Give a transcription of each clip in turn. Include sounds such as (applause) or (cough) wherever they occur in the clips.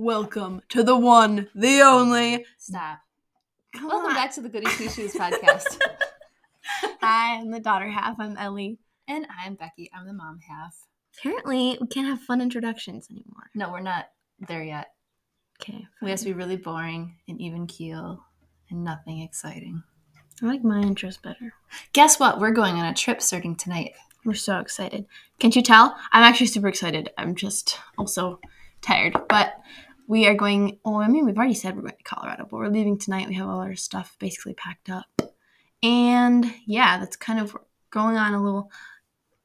Welcome to the one, the only. Stop. Come Welcome on. back to the Goody Two Shoes podcast. (laughs) Hi, I'm the daughter half. I'm Ellie. and I'm Becky. I'm the mom half. Apparently, we can't have fun introductions anymore. No, we're not there yet. Okay. We have to be really boring and even keel and nothing exciting. I like my intros better. Guess what? We're going on a trip starting tonight. We're so excited. Can't you tell? I'm actually super excited. I'm just also tired. But we are going, oh, I mean, we've already said we're going to Colorado, but we're leaving tonight. We have all our stuff basically packed up. And yeah, that's kind of going on a little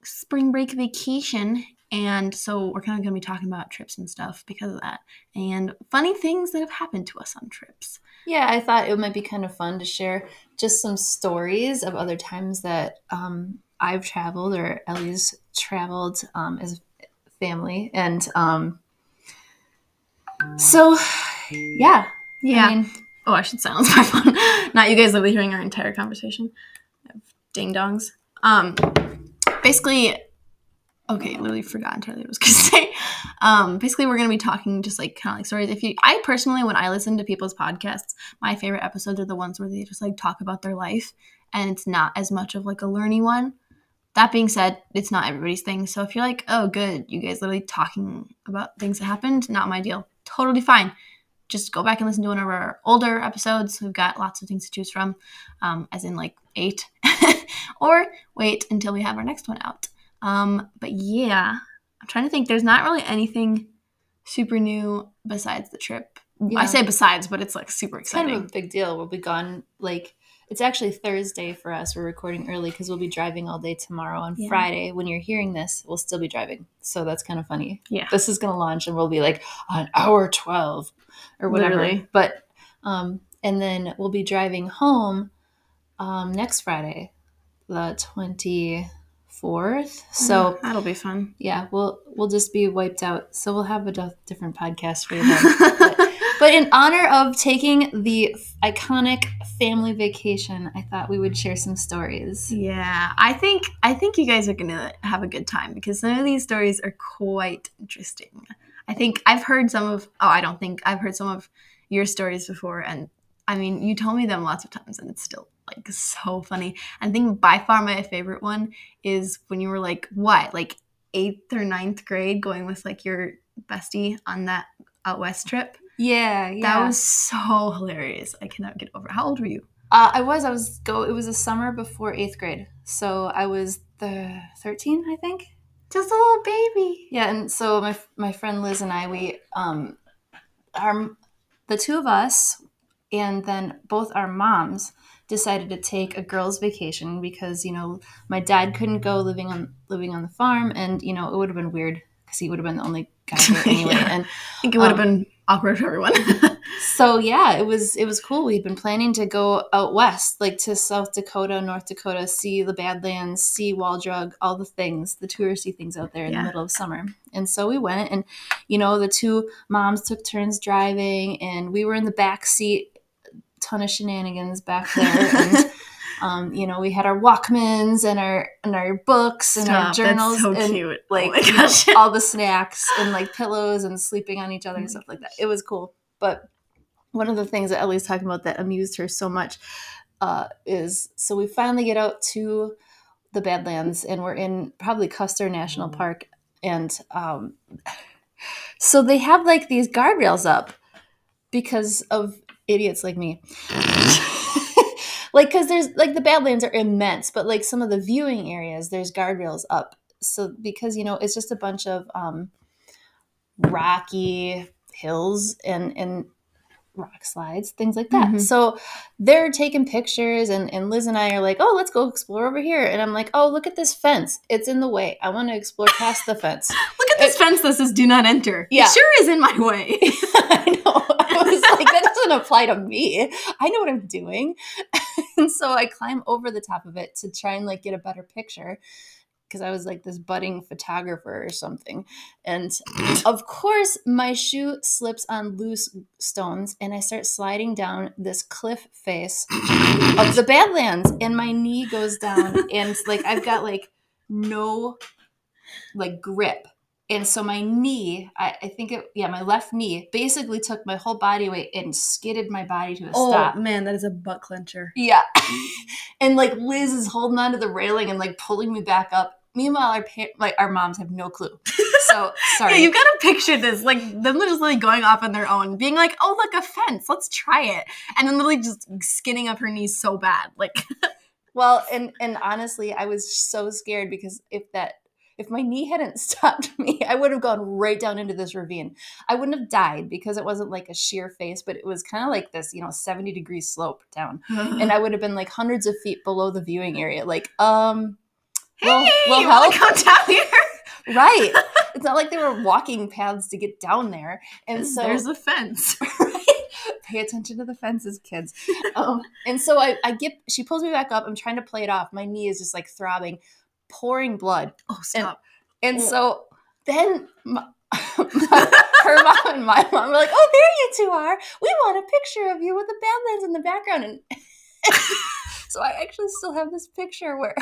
spring break vacation. And so we're kind of going to be talking about trips and stuff because of that. And funny things that have happened to us on trips. Yeah, I thought it might be kind of fun to share just some stories of other times that um, I've traveled or Ellie's traveled um, as a family. And um, so, yeah. Yeah. I mean, Oh, I should silence (laughs) my phone. Not you guys literally hearing our entire conversation. Ding dongs. Um, basically, okay, literally forgot entirely what I was (laughs) gonna say. Um, basically, we're gonna be talking just like kind of like stories. If you, I personally, when I listen to people's podcasts, my favorite episodes are the ones where they just like talk about their life, and it's not as much of like a learning one. That being said, it's not everybody's thing. So if you're like, oh, good, you guys literally talking about things that happened, not my deal. Totally fine just go back and listen to one of our older episodes. We've got lots of things to choose from, um, as in like eight, (laughs) or wait until we have our next one out. Um, but yeah, I'm trying to think. There's not really anything super new besides the trip. I say besides, but it's like super exciting. it's kind of a big deal. We'll be gone like it's actually Thursday for us. We're recording early because we'll be driving all day tomorrow. On Yeah. Friday, when you're hearing this, we'll still be driving. So that's kind of funny. Yeah. This is gonna launch and we'll be like on hour twelve or whatever. Literally. But um, and then we'll be driving home um, next Friday, the twenty fourth. So that'll be fun. yeah, we'll we'll just be wiped out. So we'll have a d- different podcast for you. Then. (laughs) but, in honor of taking the iconic family vacation, I thought we would share some stories. Yeah, I think I think you guys are gonna have a good time because some of these stories are quite interesting. I think I've heard some of oh I don't think I've heard some of your stories before and I mean you told me them lots of times and it's still like so funny. I think by far my favorite one is when you were like what like eighth or ninth grade going with like your bestie on that out west trip. Yeah, yeah. That was so (laughs) hilarious. I cannot get over. it. How old were you? uh, I was. I was go. It was a summer before eighth grade, so I was the thirteen, I think. Just a little baby. Yeah, and so my my friend Liz and I, we um, our the two of us, and then both our moms decided to take a girls' vacation because you know my dad couldn't go living on living on the farm, and you know it would have been weird because he would have been the only guy (laughs) there anyway. Yeah. And I think it would have Um, been awkward for everyone. (laughs) so yeah, it was it was cool. We'd been planning to go out west, like to South Dakota, North Dakota, see the Badlands, see Wall Drug, all the things, the touristy things out there in Yeah. the middle of summer. And so we went, and you know, the two moms took turns driving, and we were in the back seat. Ton of shenanigans back there, and (laughs) um, you know, we had our Walkmans and our and our books and our journals That's so and cute. like oh you know, all the (laughs) snacks and like pillows and sleeping on each other Oh and my stuff like that. It was cool. But one of the things that Ellie's talking about that amused her so much uh, is so we finally get out to the Badlands and we're in probably Custer National Park and um, (laughs) so they have like these guardrails up because of idiots like me. (laughs) like because there's like the badlands are immense but like some of the viewing areas there's guardrails up so because you know it's just a bunch of um rocky hills and and rock slides things like that Mhm. so they're taking pictures and, and liz and i are like oh let's go explore over here and i'm like oh look at this fence it's in the way i want to explore past the fence (laughs) Look at this fence that says "Do not enter." Yeah. It sure is in my way. (laughs) I know. (laughs) Was like, that doesn't apply to me. I know what I'm doing. (laughs) and so I climb over the top of it to try and like get a better picture because I was like this budding photographer or something. And of course, my shoe slips on loose stones and I start sliding down this cliff face of the Badlands and my knee goes down and like I've got like no like grip and so my knee, I, I think it, yeah, my left knee basically took my whole body weight and skidded my body to a Oh stop. man, that is a butt clencher. Yeah. (laughs) and like Liz is holding onto the railing and like pulling me back up. Meanwhile, our pa- like our moms have no clue. So (laughs) sorry. Yeah, you gotta picture this, like them just like going off on their own, being like, "Oh, look, a fence, let's try it," and then literally just skinning up her knees so bad, like, (laughs) well, and and honestly, I was so scared because if that if my knee hadn't (laughs) stopped me, I would have gone right down into this ravine. I wouldn't have died because it wasn't like a sheer face, but it was kind of like this, you know, 70 degree slope down. And I (laughs) would have been like hundreds of feet below the viewing area. Like, um, well, hey, well, you help? come down here? (laughs) right. It's not like they were walking paths to get down there. And so there's a fence. right? Pay attention to the fences, kids. Um, and so I, I get, she pulls me back up. I'm trying to play it off. My knee is just like throbbing, pouring blood. Oh, stop! And Oh. so then my, (laughs) her mom and my mom were like, oh, there you two are. We want a picture of you with the Badlands in the background. And (laughs) so I actually still have this picture where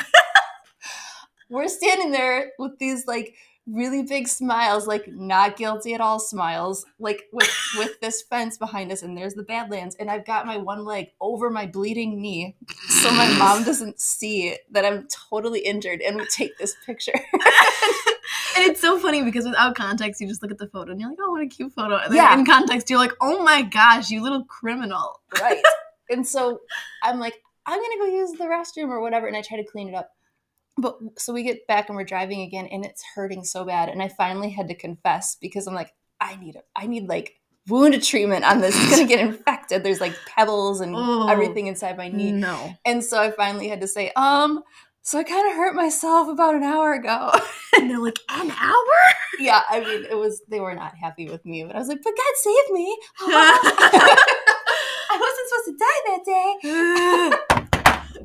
(laughs) we're standing there with these like really big smiles, like not guilty at all smiles, like with (laughs) with this fence behind us, and there's the Badlands, and I've got my one leg over my bleeding knee, so my (laughs) mom doesn't see that I'm totally injured, and we take this picture. (laughs) And it's so funny because without context, you just look at the photo and you're like, "Oh, what a cute photo." And then Yeah. in context, you're like, "Oh my gosh, you little criminal!" right. And so I'm like, I'm gonna go use the restroom or whatever, and I try to clean it up. But so we get back and we're driving again, and it's hurting so bad, and I finally had to confess because I'm like, I need a, I need like wound treatment on this. It's gonna get (laughs) infected. There's like pebbles and Oh. everything inside my knee, No. and so I finally had to say, um. So I kind of hurt myself about an hour ago. And they're like, "An hour?" yeah, I mean, it was they were not happy with me, but I was like, but God saved me. (laughs) (laughs) I wasn't supposed to die that day.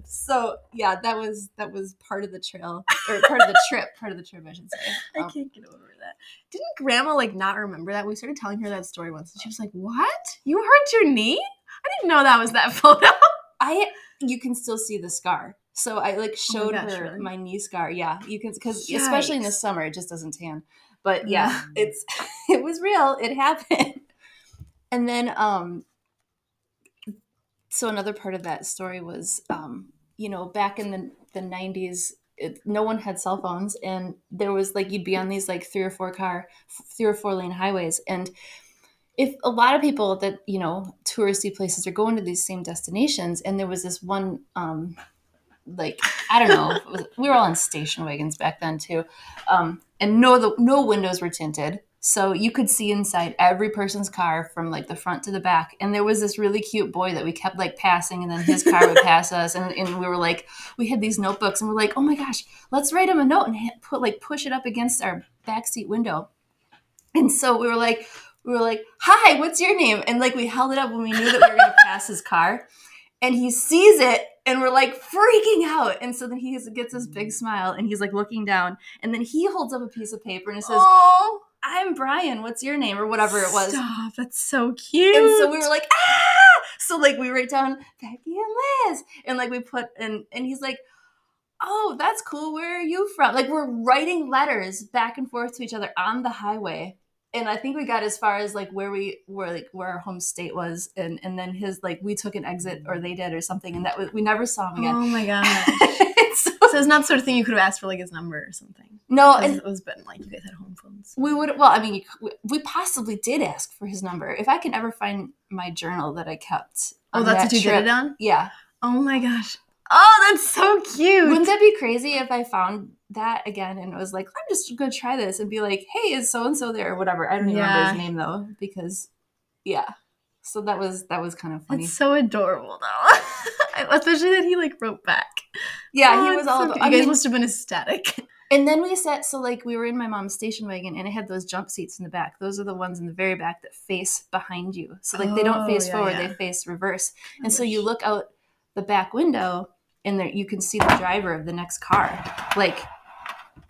So yeah, that was that was part of the trail or part of the (laughs) trip, part of the trip, I should say. I Um, can't get over that. Didn't Grandma like not remember that? We started telling her that story once, and she was like, "What? You hurt your knee? I didn't know that was that (laughs) photo." I you can still see the scar. So I like showed gosh, her really? my knee scar. Yeah, you can because especially in the summer it just doesn't tan. But yeah, Mm. (laughs) it's it was real. It happened. And then um so another part of that story was um you know back in the the 90s it, no one had cell phones and there was like you'd be on these like three or four car three or four lane highways and if a lot of people that you know touristy places are going to these same destinations and there was this one um like i don't know was- (laughs) we were all in station wagons back then too um and no the no windows were tinted so you could see inside every person's car from like the front to the back and there was this really cute boy that we kept like passing and then his car would (laughs) pass us and, and we were like we had these notebooks and we're like oh my gosh let's write him a note and put like push it up against our backseat window. And so we were like we were like hi what's your name? And like we held it up when we knew that we were going (laughs) to pass his car and he sees it and we're like freaking out and so then he gets this big mm. smile and he's like looking down and then he holds up a piece of paper and it says "Oh, i'm brian what's your name or whatever it was Stop! That's so cute." and so we were like ah so like we write down becky and liz and like we put and and he's like oh that's cool where are you from like we're writing letters back and forth to each other on the highway and i think we got as far as like where we were like where our home state was and and then his like we took an exit or they did or something and that was we never saw him again "Oh my (laughs) gosh!" So, it's not the sort of thing you could have asked for like his number or something. No, and it was been like you guys had home phones. we would well i mean we possibly did ask for his number if i can ever find my journal that i kept Oh, that's that what you trip- did it on. yeah Oh my gosh! Oh, that's so cute. Wouldn't that be crazy if I found that again and it was like, I'm just gonna try this and be like, hey, is so and so there or whatever? I don't even remember his name though because, yeah. So that was that was kind of funny. That's so adorable, though. (laughs) Especially that he like wrote back. yeah, Oh, he was all. so about, cute. I You guys mean, must have been ecstatic. (laughs) and then we sat. So like we were in my mom's station wagon and it had those jump seats in the back. Those are the ones in the very back that face behind you. So like they don't Oh, face yeah, forward, yeah. they face reverse. And so you look out the back window and there you can see the driver of the next car like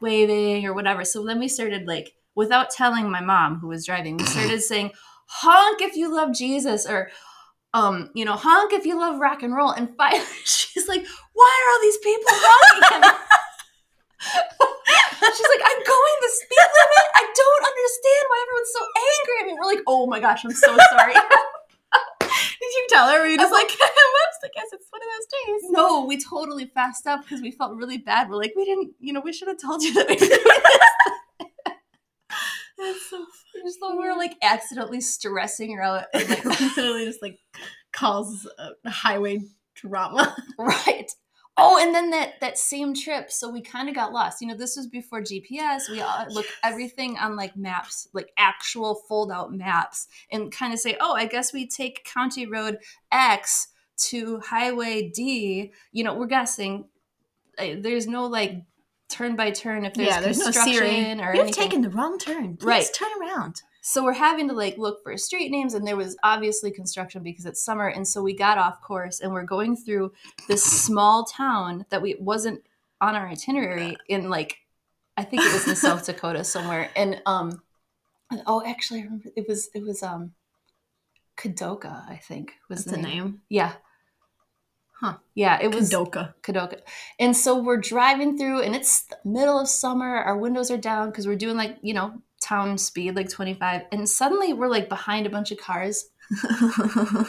waving or whatever. So then we started like without telling my mom who was driving, we started (laughs) saying honk if you love Jesus or um, you know, honk if you love rock and roll. And finally (laughs) she's like, why are all these people honking? (laughs) She's like, I'm going the speed limit. I don't understand why everyone's so angry at me. We're like, oh my gosh, I'm so sorry. (laughs) Did you tell her? Were you just like, whoops, I guess it's one of those days. no, we totally fast up because we felt really bad. We're like, we didn't, you know, we should have told you that we this. That's so (laughs) So we're like accidentally stressing her out. And, like, (laughs) literally just like a highway drama. (laughs) right. Oh, and then that that same trip, so we kind of got lost. You know, this was before GPS. We all look everything on like maps, like actual fold out maps, and kind of say, oh, I guess we take County Road X to Highway D. You know, we're guessing. Uh, There's no like turn by turn if there's yeah, there's construction Siri. or You've anything. taken the wrong turn. Please Right. turn around. So we're having to like look for street names, and there was obviously construction because it's summer, and so we got off course, and we're going through this small town that we wasn't on our itinerary in like, I think it was in South (laughs) Dakota somewhere, and um, and- oh, actually, I remember it was it was um, Kadoka, I think was That's the a name. Yeah, Huh. Yeah, it was Kadoka. Kadoka. And so we're driving through, and it's the middle of summer. Our windows are down because we're doing like, you know, town speed, like 25. And suddenly we're like behind a bunch of cars. (laughs)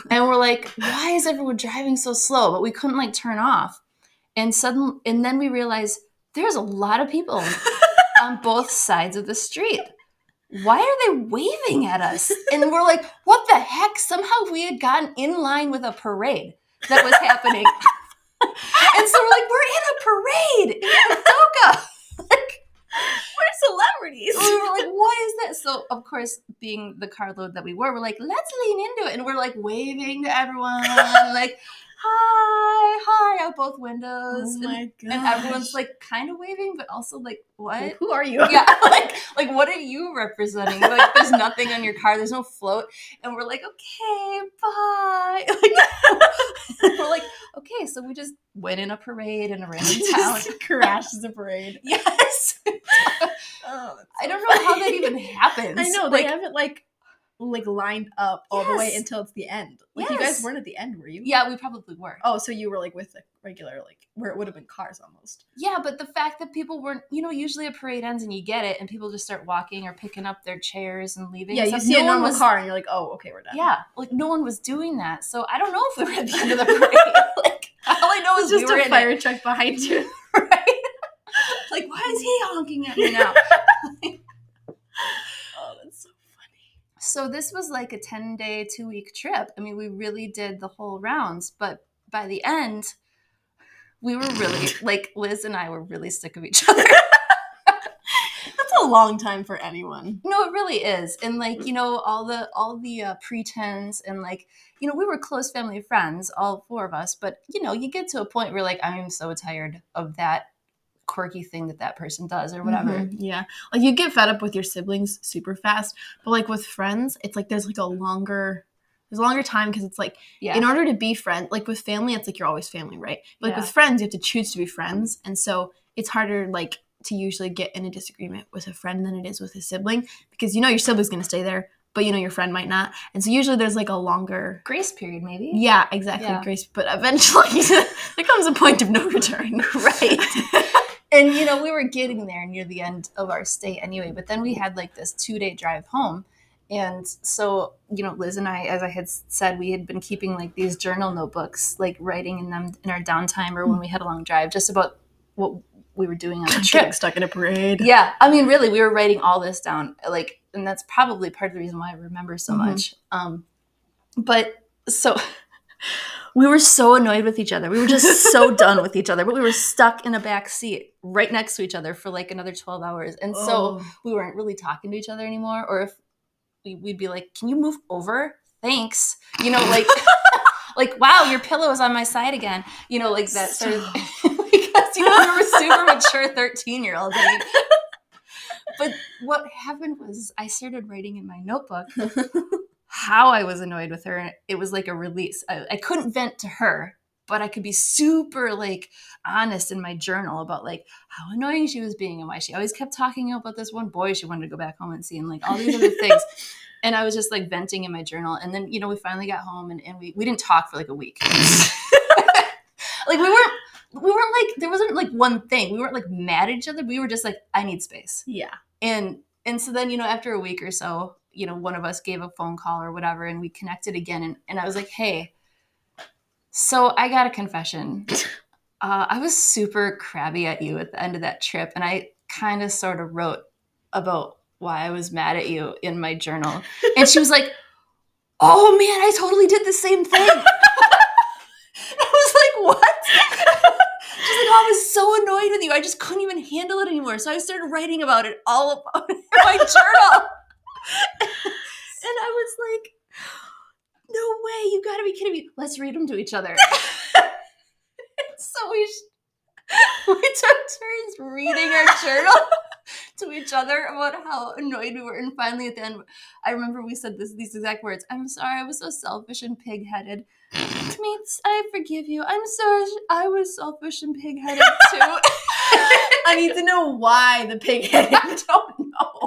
And we're like, why is everyone driving so slow? But we couldn't like turn off. And suddenly, and then we realized there's a lot of people (laughs) on both sides of the street. Why are they waving at us? And we're like, what the heck? Somehow we had gotten in line with a parade that was happening. and so we're like, we're in a parade in Kadoka. (laughs) like, We're celebrities. we were like, what is that? So, of course, being the carload that we were, we're like, let's lean into it. And we're like waving to everyone, like, hi, hi, out both windows. Oh and, and everyone's like kind of waving, but also like, what? who are you? yeah, (laughs) like, like, what are you representing? Like, there's nothing on your car, there's no float. And we're like, okay, bye. (laughs) Like, (laughs) we're like, okay, so we just went in a parade in a random town. Just crashes the parade. yes. Oh, I don't know how that even happens. I know Like, they have it like like lined up all the way until it's the end. Like you guys weren't at the end, were you? yeah, we probably were. Oh, so you were like with the regular like where it would have been cars almost. Yeah, but the fact that people weren't, you know, usually a parade ends and you get it, and people just start walking or picking up their chairs and leaving. Yeah, you see a No one normal was- car and you're like, oh, okay, we're done. Yeah, like no one was doing that. So I don't know if we were at the end of the (laughs) parade. (laughs) like all I know is just we were a fire truck behind you. (laughs) right? like why is he honking at me now? oh, that's so funny. So this was like a 10 day, two week trip. I mean, we really did the whole rounds, but by the end, we were really (laughs) like Liz and I were really sick of each (laughs) other. That's a long time for anyone. no, it really is. And like, you know, all the all the uh, pretense and like, you know, we were close family friends, all four of us, but you know, you get to a point where like I'm so tired of that quirky thing that that person does or whatever. Mhm, Yeah. Like you get fed up with your siblings super fast, but like with friends, it's like there's like a longer there's a longer time because it's like Yeah. in order to be friend like with family, it's like you're always family, right? But like Yeah. with friends, you have to choose to be friends. And so it's harder like to usually get in a disagreement with a friend than it is with a sibling because you know your sibling's gonna stay there, but you know your friend might not. And so usually there's like a longer Grace period, maybe. Yeah, exactly, Yeah. Grace. But eventually (laughs) there comes a point of no return. (laughs) Right. (laughs) and you know, we were getting there near the end of our stay anyway, but then we had like this two day drive home. And so, you know, Liz and I, as I had said, we had been keeping like these journal notebooks, like writing in them in our downtime or when we had a long drive, just about what we were doing on the (laughs) trip. stuck in a parade. Yeah, I mean, really, we were writing all this down, like, and that's probably part of the reason why I remember so Mhm. much. Um, but so (laughs) we were so annoyed with each other. We were just so (laughs) done with each other. But we were stuck in a back seat right next to each other for like another twelve hours, and so Oh. we weren't really talking to each other anymore. Or if we, we'd be like, "Can you move over? Thanks," you know, like. (laughs) Like wow, your pillow is on my side again. You know, like that sort of (laughs) because you know we were super mature thirteen year olds. I mean, but what happened was I started writing in my notebook how I was annoyed with her. It was like a release. I, I couldn't vent to her, but I could be super like honest in my journal about like how annoying she was being and why she always kept talking about this one boy she wanted to go back home and see, and like all these other things. (laughs) And I was just like venting in my journal, and then you know we finally got home, and, and we we didn't talk for like a week. (laughs) (laughs) like we weren't we weren't like there wasn't like one thing. We weren't like mad at each other. We were just like, I need space. Yeah. And and so then, you know, after a week or so, you know, one of us gave a phone call or whatever, and we connected again. And, and I was like, hey, so I got a confession. (laughs) Uh, I was super crabby at you at the end of that trip, and I kind of sort of wrote about why I was mad at you in my journal. And she was like, oh man, I totally did the same thing. (laughs) I was like, what? (laughs) She's like, oh, I was so annoyed with you. I just couldn't even handle it anymore. So I started writing about it all in my journal. (laughs) and I was like, no way, you gotta be kidding me. Let's read them to each other. (laughs) so we, sh- we took turns reading our journal (laughs) to each other about how annoyed we were. And finally, at the end, I remember we said this these exact words. I'm sorry, I was so selfish and pig-headed. Means I forgive you. I'm sorry, I was selfish and pig-headed too. I need to know why the pig headed. I don't know.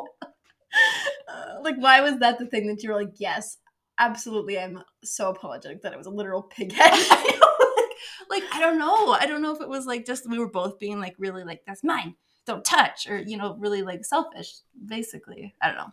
Like, why was that the thing that you were like, yes, absolutely, I'm so apologetic that it was a literal pig head. (laughs) Like, I don't know. I don't know if it was like just we were both being like really like that's mine, don't touch, or you know really like selfish. Basically, I don't know.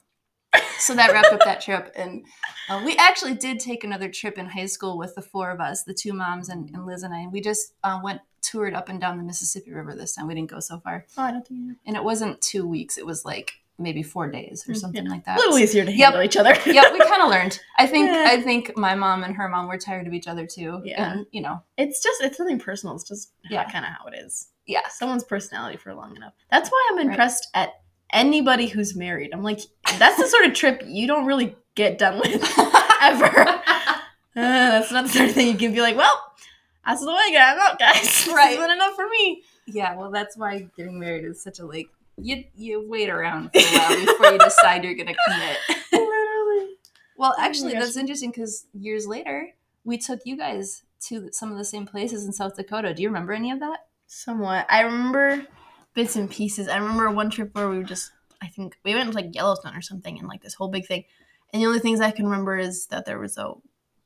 So that wrapped up that trip, and uh, we actually did take another trip in high school with the four of us, the two moms and, and Liz and I. And we just uh, went toured up and down the Mississippi River this time. We didn't go so far, oh, I don't think and it wasn't two weeks. It was like maybe four days or something like that. A little easier to Yep. handle each other. (laughs) yeah, we kind of learned. I think Yeah. I think my mom and her mom were tired of each other too. Yeah. and you know, It's just, it's nothing personal. It's just Yeah. kind of how it is. yeah, Someone's personality for long enough. That's why I'm Right. impressed at anybody who's married. I'm like, that's the sort of trip you don't really get done with (laughs) ever. Uh, that's not the sort of thing you can be like, well, that's the way I'm out, guys. (laughs) This Right. isn't enough for me. yeah. Well, that's why getting married is such a like you you wait around for a while before you decide you're gonna commit. (laughs) Literally. Well, oh actually, gosh. that's interesting because years later we took you guys to some of the same places in South Dakota. Do you remember any of that? Somewhat. I remember bits and pieces. I remember one trip where we were just, I think we went to like Yellowstone or something and like this whole big thing. And the only things I can remember is that there was a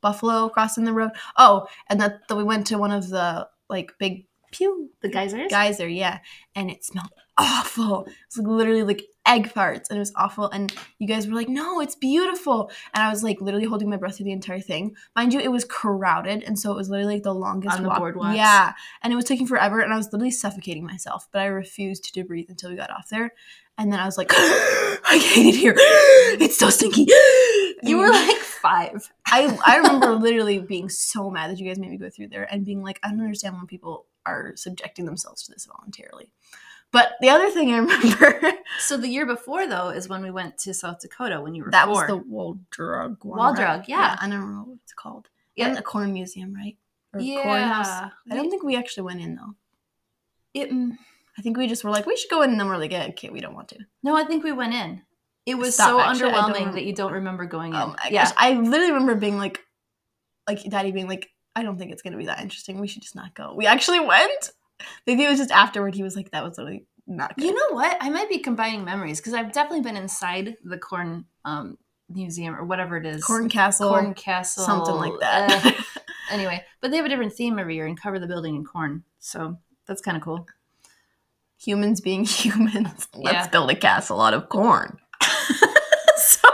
buffalo crossing the road. Oh, and that, that we went to one of the like big pew The geysers. geyser, yeah. And it smelled awful. It was like literally like egg farts and it was awful. And you guys were like, no, it's beautiful. And I was like literally holding my breath through the entire thing. Mind you, it was crowded. And so it was literally like the longest On the walk. boardwalks? Yeah. And it was taking forever. And I was literally suffocating myself. But I refused to breathe until we got off there. And then I was like, I hate it here. It's so stinky. You were like five. I, I remember literally being so mad that you guys made me go through there and being like, I don't understand when people are subjecting themselves to this voluntarily. But the other thing I (laughs) remember So the year before though is when we went to South Dakota when you were that four. was the Wall Drug one. Wall right? Drug, yeah. I don't remember what it's called. Yeah. Yeah, the corn museum, right? Or yeah. corn house. I don't think we actually went in though. it. mm, I think we just were like, we should go in, and then we're like, yeah, okay, we don't want to. No, I think we went in. It was Stop, so actually, underwhelming that you don't remember going in. Oh my yeah. gosh, I literally remember being like, like Daddy being like, I don't think it's gonna be that interesting. We should just not go. We actually went. Maybe it was just afterward. He was like, that was literally not good. You know what? I might be combining memories because I've definitely been inside the corn um, museum or whatever it is. Corn Castle, Corn Castle. something like that. uh, (laughs) anyway, but they have a different theme every year and cover the building in corn. So that's kind of cool. humans being (laughs) humans. Let's Yeah. build a castle out of corn. so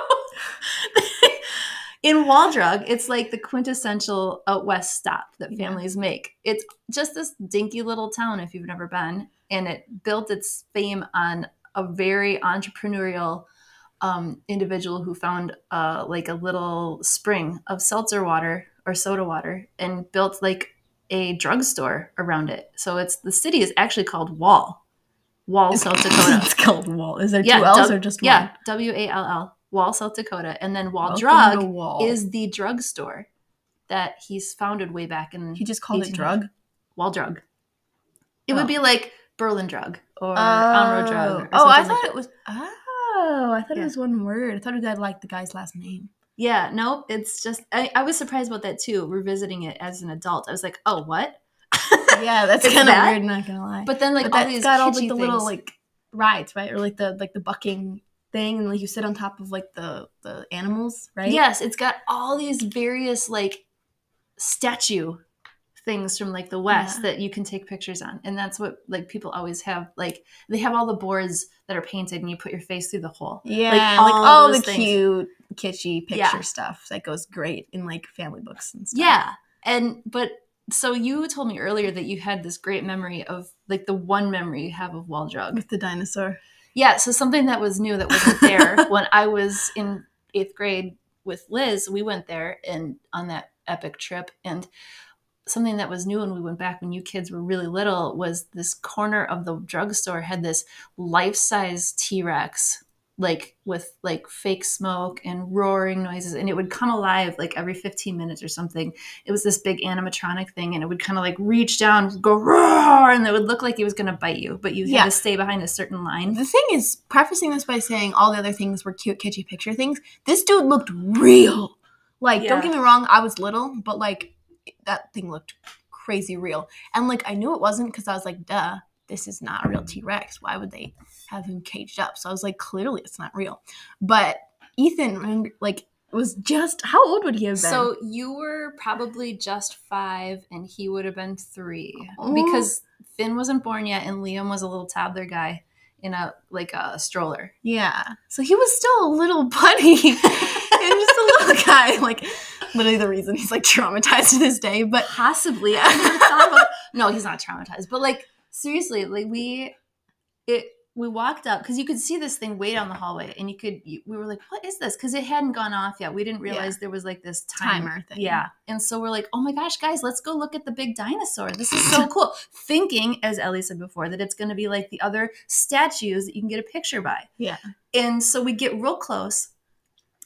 in Wall Drug, it's like the quintessential out west stop that Yeah. families make. It's just this dinky little town if you've never been, and it built its fame on a very entrepreneurial um, individual who found uh, like a little spring of seltzer water or soda water and built like a drugstore around it. So it's the city is actually called Wall, Wall, South Dakota. it's called Wall. Is there two Yeah, L's dub- or just one? Yeah, W A L L, Wall, South Dakota, and then Wall Welcome Drug Wall. is the drugstore that he's founded way back in he just called it drug. Wall Drug. It Oh. would be like Berlin Drug or oh. On Road Drug. Or oh, I something like thought it was. Oh, I thought Yeah. it was one word. I thought it had like the guy's last name. Yeah, no, it's just I, I was surprised about that too. Revisiting it as an adult, I was like, oh, what? (laughs) Yeah, that's kind of weird. Not gonna lie. But then like but all these got all like the little like rides, right? Or like the like the bucking thing, and like you sit on top of like the the animals, right? Yes, it's got all these various like statue things from like the west Yeah. that you can take pictures on and that's what like people always have like they have all the boards that are painted and you put your face through the hole Yeah, Like, like, all all, the things. cute, kitschy picture Yeah. stuff that goes great in like family books and stuff. yeah and but so you told me earlier that you had this great memory of like the one memory you have of wall drug with the dinosaur. Yeah, so something that was new that wasn't there (laughs) when I was in eighth grade with Liz, we went there and on that epic trip. And something that was new when we went back when you kids were really little was this corner of the drugstore had this life size T Rex, like with like fake smoke and roaring noises. And it would come alive like every 15 minutes or something. It was this big animatronic thing and it would kind of like reach down, go roar, and it would look like it was going to bite you, but you had to stay behind a certain line. The thing is, prefacing this by saying all the other things were cute, kitschy picture things. This dude looked real. Like, Yeah. don't get me wrong, I was little, but like that thing looked crazy real. And like I knew it wasn't because I was like, duh, this is not a real T Rex. Why would they have him caged up? So I was like, clearly it's not real. But Ethan, like, was just how old would he have been? So you were probably just five, and he would have been three Oh. because Finn wasn't born yet, and Liam was a little toddler guy in a like a stroller. Yeah. So he was still a little buddy. and (laughs) just a little (laughs) guy. Like literally the reason he's like traumatized to this day. But Possibly, (laughs) I never thought about. No, he's not traumatized, but like seriously, like we, it. We walked up because you could see this thing way down the hallway, and you could. You, we were like, "What is this?" Because it hadn't gone off yet. We didn't realize there was like this time- timer thing. Yeah. And so we're like, oh my gosh, guys, let's go look at the big dinosaur. This is so (laughs) cool. Thinking, as Ellie said before, that it's going to be like the other statues that you can get a picture by. Yeah. And so we get real close,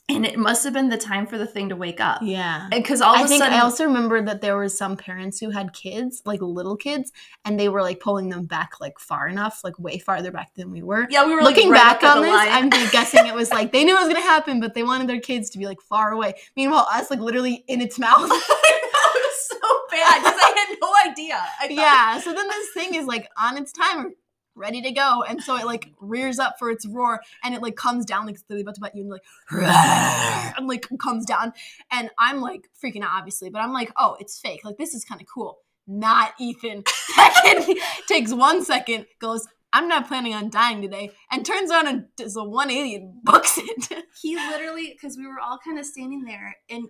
and it must have been the time for the thing to wake up. Yeah. Because all of I a think sudden, I also remember that there was some parents who had kids, like little kids, and they were like pulling them back like far enough, like way farther back than we were. yeah, we were like, Looking right back on this, line. I'm (laughs) guessing it was like they knew it was gonna happen, but they wanted their kids to be like far away. Meanwhile, us like literally in its (laughs) mouth. (laughs) so bad because I had no idea. Yeah. So then this thing is like on its timer, ready to go, and so it like rears up for its roar, and it like comes down like literally about to bite you, and like (laughs) and like comes down, and I'm like freaking out, obviously, but I'm like, oh, it's fake. Like this is kind of cool. Not Ethan. (laughs) Second (laughs) takes one second, goes. I'm not planning on dying today, and turns around and does a 180 and books it. he literally because we were all kind of standing there and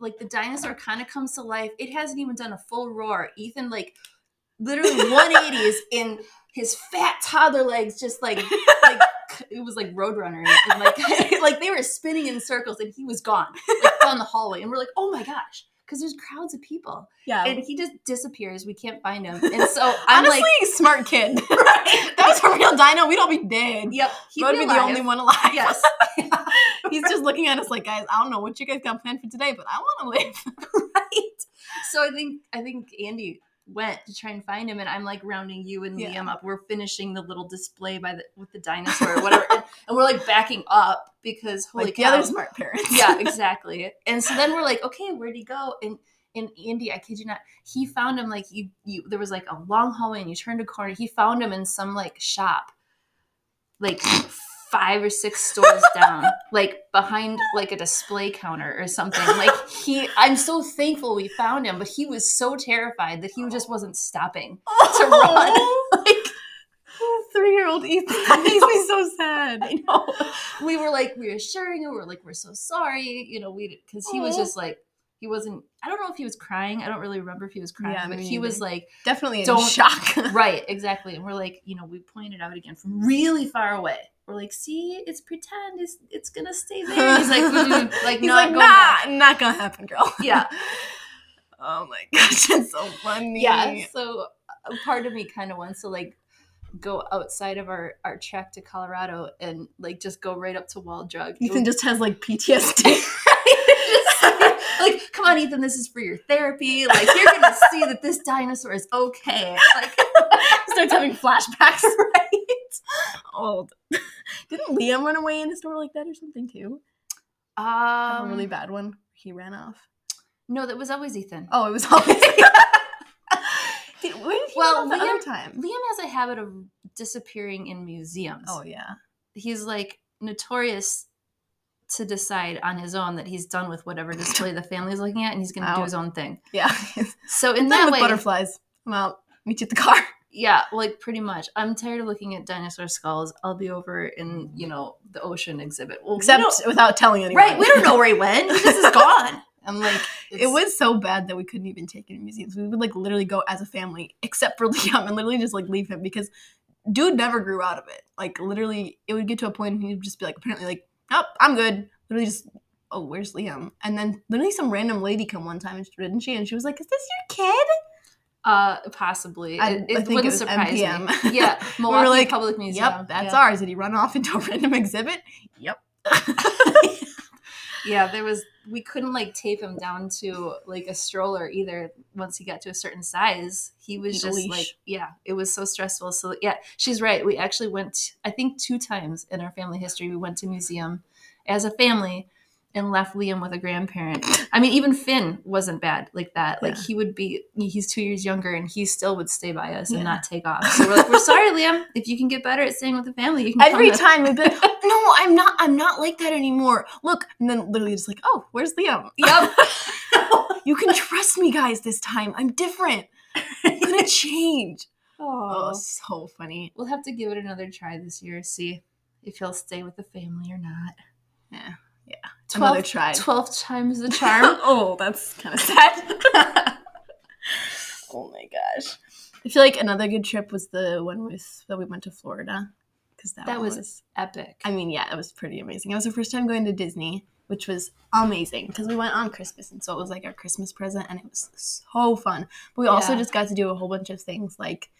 like the dinosaur kind of comes to life it hasn't even done a full roar ethan like literally 180s in his fat toddler legs just like like (laughs) it was like roadrunner and like (laughs) like they were spinning in circles and he was gone like down the hallway and we're like oh my gosh because there's crowds of people Yeah. and he just disappears we can't find him and so (laughs) i'm Honestly, like smart kid. right that was a real dino. We'd all be dead. yep He'd be the only one alive. yes He's just looking at us like, guys, I don't know what you guys got planned for today, but I want to live. right? So I think I think Andy went to try and find him, and I'm like rounding you and Yeah. Liam up. We're finishing the little display by the with the dinosaur or whatever, and, (laughs) and we're like backing up because holy like the cow. other smart parents. yeah, (laughs) exactly. And so then we're like, okay, where'd he go? And and Andy, I kid you not, he found him like you you there was like a long hallway and you turned a corner. He found him in some like shop, like five or six stores down, like behind like a display counter or something. Like he I'm so thankful we found him, but he was so terrified that he just wasn't stopping to run. (laughs) Like Three year old Ethan. (laughs) That makes me so sad. I know. We were like reassuring him. We were like, we're so sorry. You know, we because he was just like he wasn't. I don't know if he was crying. I don't really remember if he was crying, Yeah, but he was like, Definitely in Don't- shock. (laughs) right, exactly. And we're like, you know, we pointed out again from really far away. We're like, see, it's pretend. It's it's gonna stay there. He's like, "Mm, (laughs) like He's not like, go nah, back." not gonna happen, girl. (laughs) Yeah. oh my gosh, it's so funny. Yeah. So a part of me kind of wants to like go outside of our our trek to Colorado and like just go right up to Wall Drug. Ethan just has like PTSD. Like, come on, Ethan, this is for your therapy. Like, you're gonna (laughs) see that this dinosaur is okay. Like, (laughs) Starts having flashbacks. (laughs) right? Old. Didn't Liam run away in a store like that or something too? Um, a really bad one. He ran off. No, that was always Ethan. Oh, it was always. Did- Well, well, the other Liam- time? Liam has a habit of disappearing in museums. Oh yeah. He's like notorious to decide on his own that he's done with whatever display (laughs) the family's looking at and he's going to do his own thing. Yeah. (laughs) So in that way, butterflies. Out. Meet you at the car. (laughs) yeah, like pretty much. I'm tired of looking at dinosaur skulls. I'll be over in, you know, the ocean exhibit. Well, Except without telling anyone. right, we don't know where he went. Just is gone. I'm like, It was so bad that we couldn't even take him to museums. We would like literally go as a family, except for Liam, and literally just like leave him because dude never grew out of it. Like literally, it would get to a point and he'd just be like, apparently like, oh, I'm good. Literally just, oh, where's Liam? And then literally some random lady come one time, and she- didn't she? And she was like, is this your kid? uh possibly. I- it I it think it wouldn't was surprise me. MPM. (laughs) Yeah, (laughs) We were like, Public Museum. Yep, that's yeah. ours. Did he run off (laughs) into a random exhibit? Yep. Yeah, there was we couldn't like tape him down to like a stroller either once he got to a certain size. He was just leash. like yeah, it was so stressful. So yeah, she's right. We actually went I think two times in our family history we went to museum as a family and left Liam with a grandparent. I mean even Finn wasn't bad like that. Like Yeah. he would be he's 2 years younger and he still would stay by us Yeah. and not take off. So we're like we're sorry Liam, if you can get better at staying with the family, you can Every time we've be like, no, I'm not. I'm not like that anymore. Look, and then literally just like, oh, where's Liam? Yep. (laughs) (laughs) You can trust me, guys. This time, I'm different. I'm gonna (laughs) change. Oh, so funny. We'll have to give it another try this year, see if he'll stay with the family or not. Yeah, yeah. 12, Another try. 12th time's the charm. oh, that's kind of sad. oh my gosh. I feel like another good trip was the one with that we went to Florida because that, That was- was Epic. I mean, yeah, it was pretty amazing. It was our first time going to Disney, which was amazing because we went on Christmas, and so it was like our Christmas present, and it was so fun. But we also just got to do a whole bunch of things like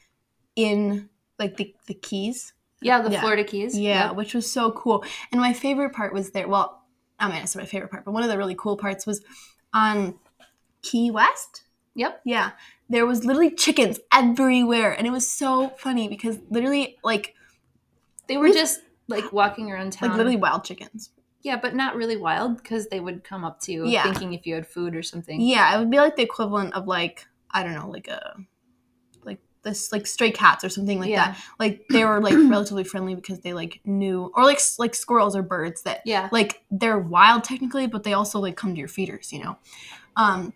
in like the the Keys, yeah, the yeah. Florida Keys. yeah, Yep. which was so cool. And my favorite part was there. Well, I mean, it's my favorite part, but one of the really cool parts was on Key West. Yep. Yeah, there was literally chickens everywhere, and it was so funny because literally, like, They were just like walking around town. like literally wild chickens. Yeah, but not really wild because they would come up to you Yeah. thinking if you had food or something. Yeah, it would be like the equivalent of like I don't know, like a like this like stray cats or something like Yeah. that. Like they were like (clears throat) relatively friendly because they like knew or like like squirrels or birds that Yeah. like they're wild technically, but they also like come to your feeders, you know. Um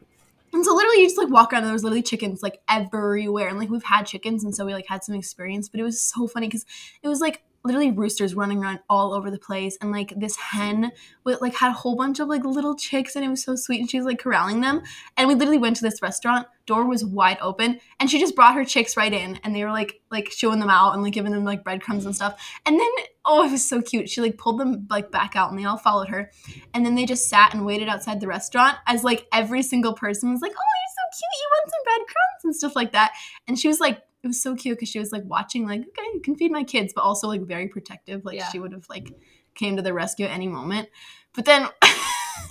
and so literally you just like walk around and there was literally chickens like everywhere. And like we've had chickens and so we like had some experience, but it was so funny because it was like literally roosters running around all over the place and like this hen with like had a whole bunch of like little chicks and it was so sweet and she was like corralling them and we literally went to this restaurant door was wide open and she just brought her chicks right in and they were like like showing them out and like giving them like breadcrumbs and stuff and then oh it was so cute she like pulled them like back out and they all followed her and then they just sat and waited outside the restaurant as like every single person was like oh you're so cute you want some breadcrumbs and stuff like that and she was like it was so cute because she was like watching like okay you can feed my kids but also like very protective like Yeah. she would have like came to the rescue at any moment but then (laughs)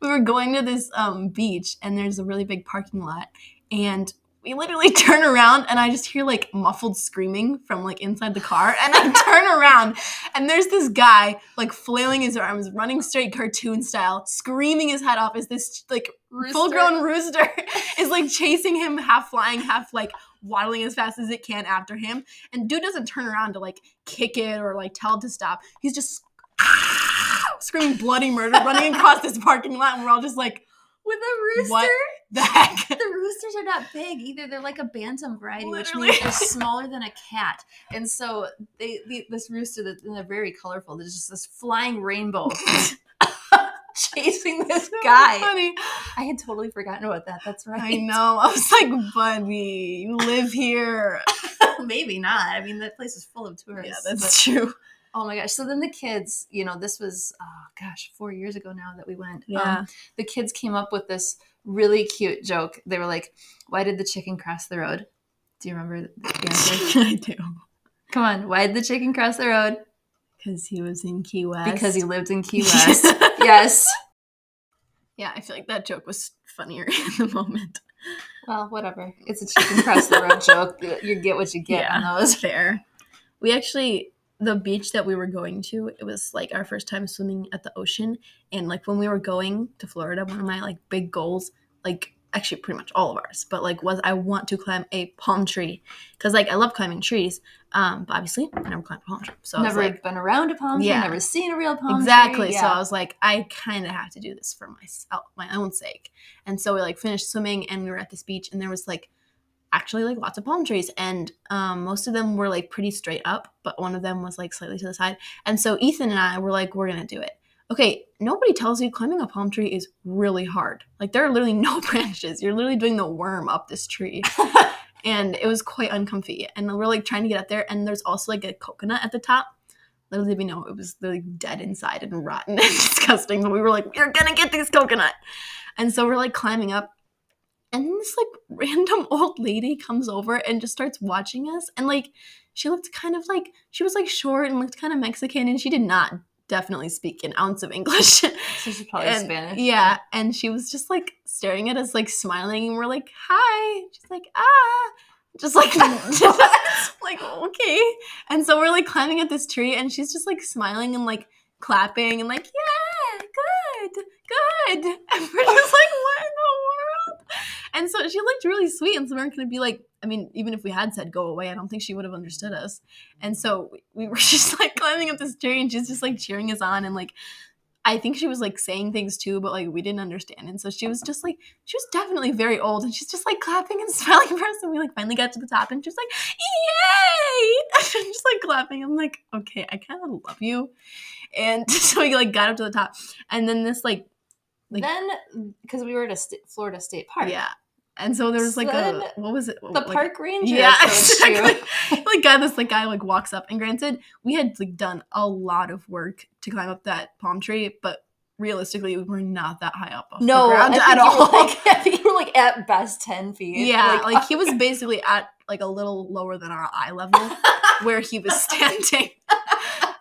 we were going to this um, beach and there's a really big parking lot and we literally (laughs) turn around and I just hear like muffled screaming from like inside the car and I (laughs) turn around and there's this guy like flailing his arms running straight cartoon style screaming his head off as this like full grown rooster is like chasing him half flying half like waddling as fast as it can after him and dude doesn't turn around to like kick it or like tell it to stop he's just (laughs) screaming bloody murder running across this parking lot and we're all just like with a rooster. what the heck The roosters are not big either. They're like a bantam variety, Literally. which means they're (laughs) smaller than a cat. And so they, the this rooster that and they're very colorful. There's just this flying rainbow (laughs) (laughs) chasing this So guy. funny. I had totally forgotten about that. That's right. I know. I was like, buddy, you live here. (laughs) Maybe not. I mean, that place is full of tourists. Yeah, but- that's true. oh my gosh. So then the kids, you know, this was, oh gosh, four years ago now that we went. Yeah. Um, the kids came up with this really cute joke. They were like, why did the chicken cross the road? Do you remember the (laughs) answer? I do. Come on. Why did the chicken cross the road? Because he was in Key West. Because he lived in Key (laughs) West. (laughs) yes. Yeah, I feel like that joke was funnier (laughs) in the moment. Well, whatever. It's a chicken cross the road joke. You get what you get on those. fair. We actually the beach that we were going to, it was like our first time swimming at the ocean. And like when we were going to Florida, one of my like big goals, like actually pretty much all of ours, but like was I want to climb a palm tree because like I love climbing trees, um, but obviously I never climbed a palm tree, so I was never like been around a palm tree, Yeah. never seen a real palm tree. exactly. tree. So I was like, I kind of have to do this for myself, my own sake, and so we like finished swimming and we were at this beach and there was like actually like lots of palm trees and um, most of them were like pretty straight up but one of them was like slightly to the side and so ethan and i were like we're gonna do it okay nobody tells you climbing a palm tree is really hard. Like there are literally (laughs) no branches. You're literally doing the worm up this tree. (laughs) And it was quite uncomfy. And we're like trying to get up there and there's also like a coconut at the top. Little did we know it was like dead inside and rotten (laughs) and disgusting but we were like we're gonna get this coconut. And so we're like climbing up and then this like random old lady comes over and just starts watching us and like she looked kind of like she was like short and looked kind of mexican and she did not definitely speak an ounce of english. So she's (laughs) probably and- Spanish. yeah and she was just like staring at us like smiling and we're like hi. She's like ah. Just like (laughs) (laughs) like okay. And so we're like climbing at this tree and she's just like smiling and like clapping and like yeah good good. And we're just like what in the world and so she looked really sweet and so could be like i mean even if we had said go away i don't think she would have understood us and so we- we were (laughs) just like climbing up this tree and she's just like cheering us on and like I think she was like saying things too, but like we didn't understand. And so she was just like, she was definitely very old and she's just like clapping and (laughs) smiling for us. And we like finally got to the top and she's like, yay! (laughs) And she's just like clapping. I'm like, okay, I kind of love you. And so we like got up to the top. And then this like, like then because we were at a st- Florida State Park. yeah. And so there was like Then a, what was it? The Like- park ranger yeah, (laughs) exactly. like guy, this like guy like walks up, and granted, we had like done a lot of work to climb up that palm tree, but realistically, we were not that high up off No, the ground I think at all. Like, (laughs) I think you were like at best ten feet. yeah, like, he was basically at like a little lower than our eye level where he was (laughs) standing.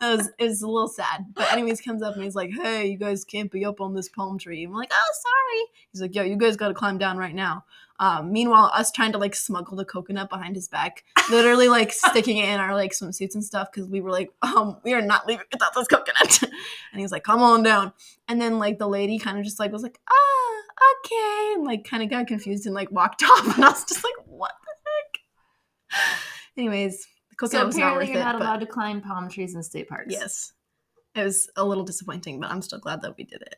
It was it was a little sad, but anyways, comes up and he's like, "Hey, you guys can't be up on this palm tree." We're like, "Oh, sorry." He's like, "Yo, you guys got to climb down right now." Um, meanwhile, us trying to like smuggle the coconut behind his back, literally like (laughs) sticking it in our like swimsuits and stuff because we were like, um, we are not leaving without this coconut. (laughs) and he's like, come on down. And then like the lady kind of just like was like, ah, okay, and like kind of got confused and like walked (laughs) off. And I was just like, what the heck? Anyways, the coconut So was not worth apparently you're it. not but allowed to climb palm trees in state parks. yes, it was a little disappointing, but I'm still glad that we did it.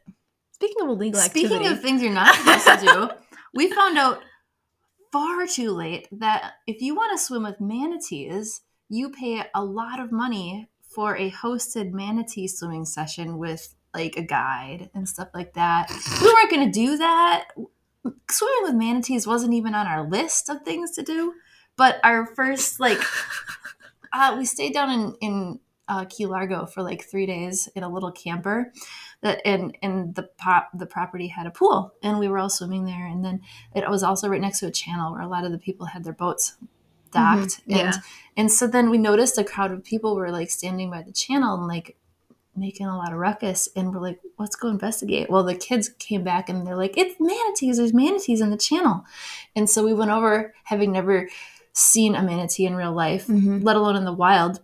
Speaking of illegal activities, Speaking activity, of things you're not supposed to do, (laughs) we found out far too late that if you want to swim with manatees, you pay a lot of money for a hosted manatee swimming session with like a guide and stuff like that. We weren't going to do that. Swimming with manatees wasn't even on our list of things to do. But our first like (laughs) uh, we stayed down in in uh, Key Largo for like three days in a little camper, that and and the pop the property had a pool, and we were all swimming there. And then it was also right next to a channel where a lot of the people had their boats docked, Mhm, yeah. and and so then we noticed a crowd of people were like standing by the channel and like making a lot of ruckus and we're like let's go investigate well the kids came back and they're like it's manatees there's manatees in the channel and so we went over having never seen a manatee in real life Mhm. let alone in the wild.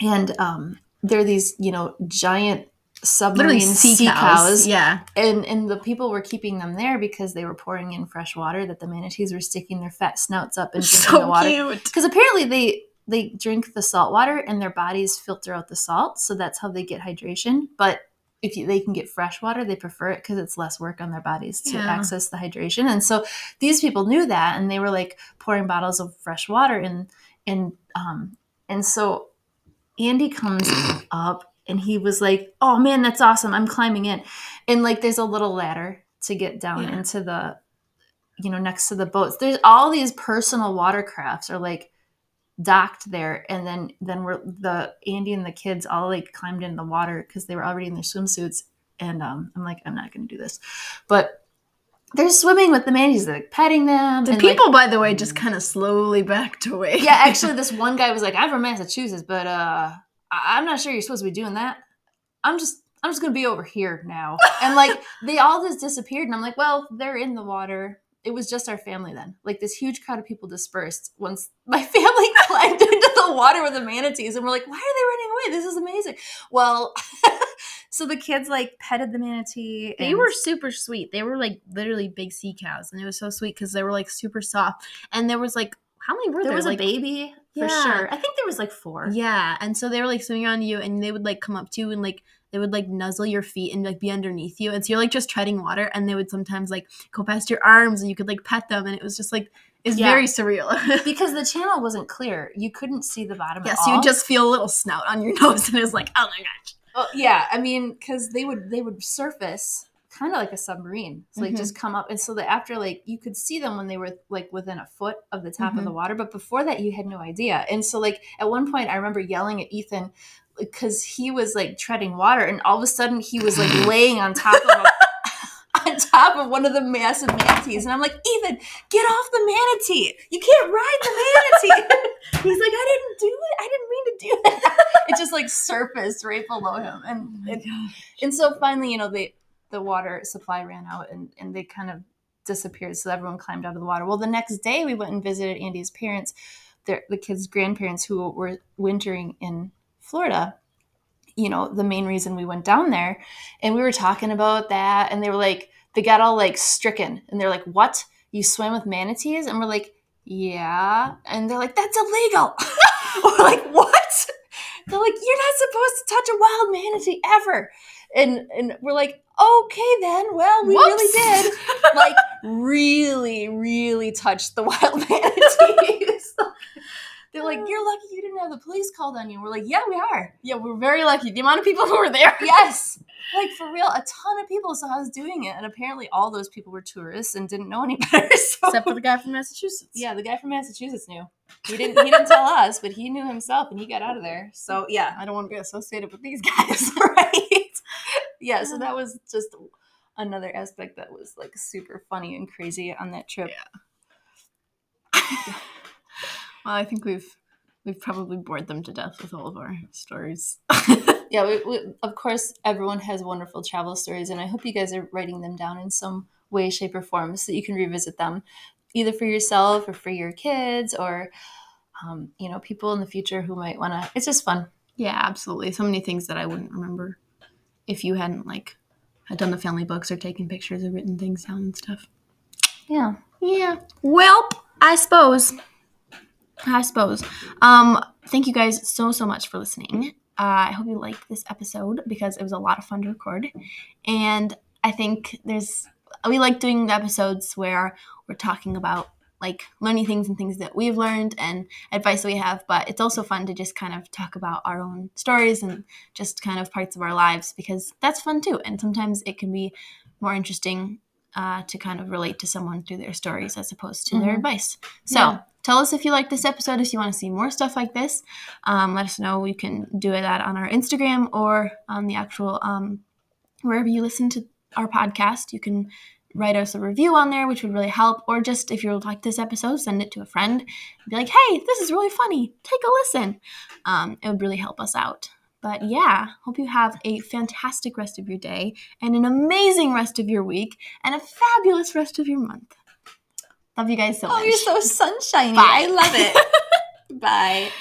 And um there are these you know giant submarine literally sea, cows, Yeah, and and the people were keeping them there because they were pouring in fresh water that the manatees were sticking their fat snouts up and drinking the water. because apparently they they drink the salt water and their bodies filter out the salt so that's how they get hydration. But if you, they can get fresh water they prefer it because it's less work on their bodies to Yeah. access the hydration and so these people knew that and they were like pouring bottles of fresh water and and um and so andy comes (clears throat) up and he was like oh man that's awesome i'm climbing in and like there's a little ladder to get down Yeah. into the you know next to the boats there's all these personal watercrafts or like docked there and then then we're the andy and the kids all like climbed in the water because they were already in their swimsuits and um, i'm like i'm not gonna do this. But they're swimming with the manatees they're like petting them The and, like, people, by the way, just kind of slowly backed away. yeah actually (laughs) this one guy was like i'm from massachusetts but uh I- i'm not sure you're supposed to be doing that. I'm just i'm just gonna be over here now. And like they all just disappeared and i'm like well they're in the water it was just our family then like this huge crowd of people dispersed once (laughs) my family (laughs) climbed into the water with the manatees and we're like why are they running away this is amazing well (laughs) So the kids like petted the manatee. They were super sweet. They were like literally big sea cows, and it was so sweet because they were like super soft. And there was like how many were there? There was like a baby for Yeah. sure. I think there was like four. yeah, and so they were like swimming around you, and they would like come up to you and like they would like nuzzle your feet and like be underneath you, and so you're like just treading water, and they would sometimes like go past your arms, and you could like pet them, and it was just like it's Yeah. very surreal. (laughs) Because the channel wasn't clear. You couldn't see the bottom yeah, at so you just feel a little snout on your (laughs) nose, and it's like oh my gosh. Well, yeah, I mean, because they would they would surface kind of like a submarine, so like Mhm. just come up, and so that after like you could see them when they were like within a foot of the top of Mhm. the water, but before that you had no idea. And so like at one point, I remember yelling at Ethan because he was like treading water, and all of a sudden he was like (laughs) laying on top of a, (laughs) on top of one of the massive manatees, and I'm like, Ethan, get off the manatee! You can't ride the manatee. (laughs) He's like, I didn't do it. I didn't mean to do that. it just like surfaced right below him, and oh it, and so finally, you know, they the water supply ran out, and and they kind of disappeared. So everyone climbed out of the water. Well, the next day we went and visited Andy's parents, their the kids' grandparents who were wintering in Florida. You know, the main reason we went down there, and we were talking about that, and they were like, they got all like stricken, and they're like, "What? You swim with manatees?" And we're like, "Yeah," and they're like, "That's illegal." (laughs) we're like, "What?" They're like, "You're not supposed to touch a wild manatee ever," and and we're like, "Okay, then. Well, we really did." did. like really, really touched the wild (laughs) manatees. (laughs) They're like, you're lucky you didn't have the police called on you. We're like, yeah, we are. yeah, we're very lucky. The amount of people (laughs) who were there. Yes. Like for real, a ton of people saw us doing it. And apparently all those people were tourists and didn't know any (laughs) better. So Except for the guy from Massachusetts. yeah, the guy from Massachusetts knew. He didn't he didn't tell us, but he knew himself and he got out of there. So yeah. I don't want to be associated with these (laughs) guys. right. Yeah, so that was just another aspect that was like super funny and crazy on that trip. Well, I think we've we've probably bored them to death with all of our stories. (laughs) yeah we, we, of course everyone has wonderful travel stories and i hope you guys are writing them down in some way shape or form so that you can revisit them either for yourself or for your kids or um, you know people in the future who might want to it's just fun yeah, absolutely. So many things that I wouldn't remember if you hadn't like had done the family books or taken pictures or written things down and stuff. yeah Yeah. Well, I suppose. I suppose. Um, thank you guys so so much for listening. Uh, I hope you liked this episode because it was a lot of fun to record, and I think there's we like doing the episodes where we're talking about like learning things and things that we've learned and advice that we have but it's also fun to just kind of talk about our own stories and just kind of parts of our lives because that's fun too and sometimes it can be more interesting uh, to kind of relate to someone through their stories as opposed to their Mhm. advice. So Yeah. tell us if you like this episode if you want to see more stuff like this. Um, let us know you can do that on our instagram or on the actual um, wherever you listen to our podcast. You can write us a review on there which would really help or just if you like this episode send it to a friend. And be like hey this is really funny. Take a listen. Um, it would really help us out but yeah hope you have a fantastic rest of your day and an amazing rest of your week and a fabulous rest of your month. Love you guys so much oh you're so sunshiny. Bye. i love it. (laughs) Bye